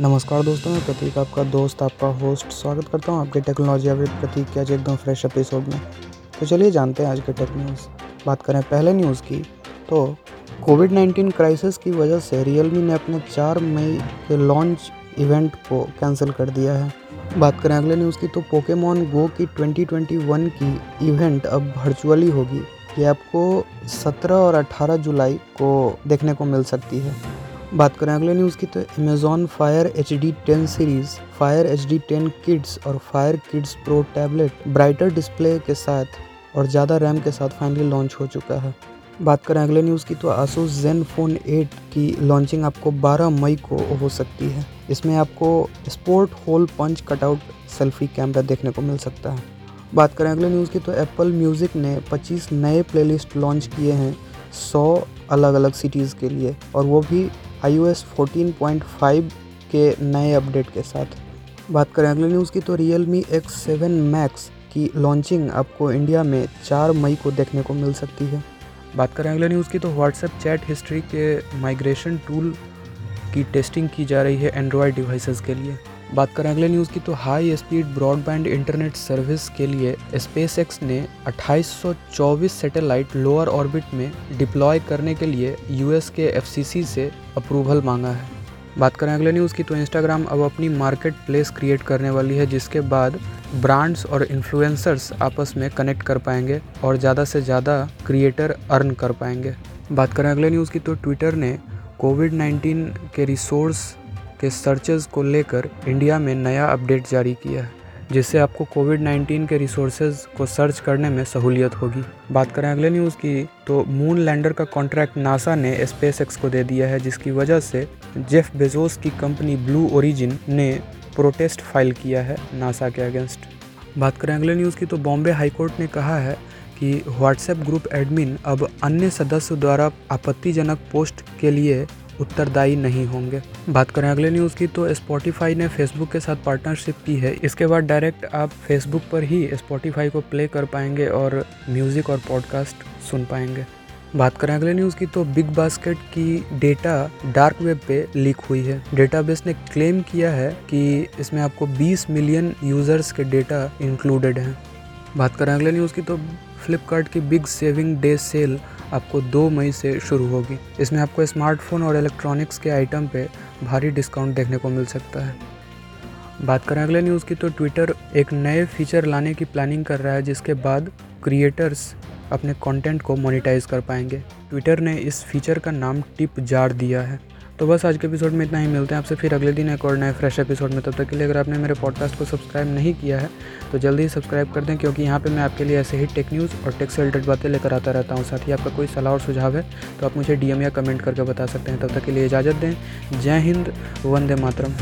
नमस्कार दोस्तों, मैं प्रतीक, आपका दोस्त, आपका होस्ट स्वागत करता हूँ आपके टेक्नोलॉजी अवृत प्रतीक के आज एकदम फ्रेश एपिसोड में। तो चलिए जानते हैं आज के टेक न्यूज़ बात करें पहले न्यूज़ की तो कोविड 19 क्राइसिस की वजह से रियलमी ने अपने 4 मई के लॉन्च इवेंट को कैंसिल कर दिया है। बात करें अगले न्यूज़ की तो पोकेमॉन गो की 2021 की इवेंट अब वर्चुअली होगी। ये आपको 17 और 18 जुलाई को देखने को मिल सकती है। बात करें अगले न्यूज़ की तो Amazon Fire H D ten series Fire H D ten kids और Fire kids pro tablet brighter display के साथ और ज़्यादा रैम के साथ फाइनली लॉन्च हो चुका है। बात करें अगले न्यूज़ की तो आसूस जेन फ़ोन 8 की लॉन्चिंग आपको 12 मई को हो सकती है। इसमें आपको support hole punch cutout selfie camera देखने को मिल सकता है। बात करें अगले न्यूज़ की तो एप्पल म्यूज़िक ने 25 नए प्लेलिस्ट लॉन्च किए हैं 100 अलग अलग सिटीज़ के लिए और वो भी iOS 14.5 के नए अपडेट के साथ। बात करें अगले न्यूज़ की तो Realme X seven max की लॉन्चिंग आपको इंडिया में 4 मई को देखने को मिल सकती है। बात करें अगले न्यूज़ की तो व्हाट्सएप चैट हिस्ट्री के माइग्रेशन टूल की टेस्टिंग की जा रही है एंड्रॉयड डिवाइसेस के लिए। बात करें अगले न्यूज़ की तो high speed broadband internet service के लिए स्पेस ने 2824 सैटेलाइट लोअर ऑर्बिट में डिप्लॉय करने के लिए यूएस के एफसीसी से अप्रूवल मांगा है। बात करें अगले न्यूज़ की तो इंस्टाग्राम अब अपनी मार्केट प्लेस क्रिएट करने वाली है, जिसके बाद ब्रांड्स और इन्फ्लुएंसर्स आपस में कनेक्ट कर पाएँगे और ज़्यादा से ज़्यादा क्रिएटर अर्न कर पाएँगे। बात करें अगले न्यूज़ की तो ट्विटर ने कोविड 19 के रिसोर्स के सर्चेज को लेकर इंडिया में नया अपडेट जारी किया है, जिससे आपको कोविड 19 के रिसोर्सेज को सर्च करने में सहूलियत होगी। बात करें अगले न्यूज़ की तो मून लैंडर का कॉन्ट्रैक्ट नासा ने स्पेस को दे दिया है, जिसकी वजह से जेफ बेजोस की कंपनी ब्लू ओरिजिन ने प्रोटेस्ट फ़ाइल किया है नासा के अगेंस्ट बात करें अगले न्यूज़ की तो बॉम्बे हाईकोर्ट ने कहा है कि व्हाट्सएप ग्रुप एडमिन अब अन्य सदस्य द्वारा आपत्तिजनक पोस्ट के लिए उत्तरदायी नहीं होंगे। बात करें अगले न्यूज़ की तो स्पॉटिफाई ने फेसबुक के साथ पार्टनरशिप की है। इसके बाद डायरेक्ट आप फेसबुक पर ही स्पॉटिफाई को प्ले कर पाएँगे और म्यूज़िक और पॉडकास्ट सुन पाएँगे। बात करें अगले न्यूज़ की तो बिग बास्केट की डेटा डार्क वेब पे लीक हुई है। डेटाबेस ने क्लेम किया है कि इसमें आपको 20 मिलियन यूज़र्स के डेटा इंक्लूडेड हैं। बात करें अगले न्यूज़ की तो फ्लिपकार्ट की बिग सेविंग डे सेल आपको दो मई से शुरू होगी। इसमें आपको स्मार्टफ़ोन और इलेक्ट्रॉनिक्स के आइटम पर भारी डिस्काउंट देखने को मिल सकता है। बात करें अगले न्यूज़ की तो ट्विटर एक नए फीचर लाने की प्लानिंग कर रहा है, जिसके बाद क्रिएटर्स अपने कंटेंट को मोनेटाइज कर पाएँगे। ट्विटर ने इस फीचर का नाम टिप जार दिया है। तो बस आज के एपिसोड में इतना ही। मिलते हैं आपसे फिर अगले दिन एक और नए फ्रेश एपिसोड में। तब तक के लिए अगर आपने मेरे पॉडकास्ट को सब्सक्राइब नहीं किया है तो जल्दी ही सब्सक्राइब कर दें, क्योंकि यहाँ पर मैं आपके लिए ऐसे ही टेक न्यूज़ और टेक से रिलेटेड बातें लेकर आता रहता हूँ। साथ ही आपका कोई सलाह और सुझाव है तो आप मुझे डीएम या कमेंट करके बता सकते हैं। तब तक के लिए इजाज़त दें। जय हिंद, वंदे मातरम।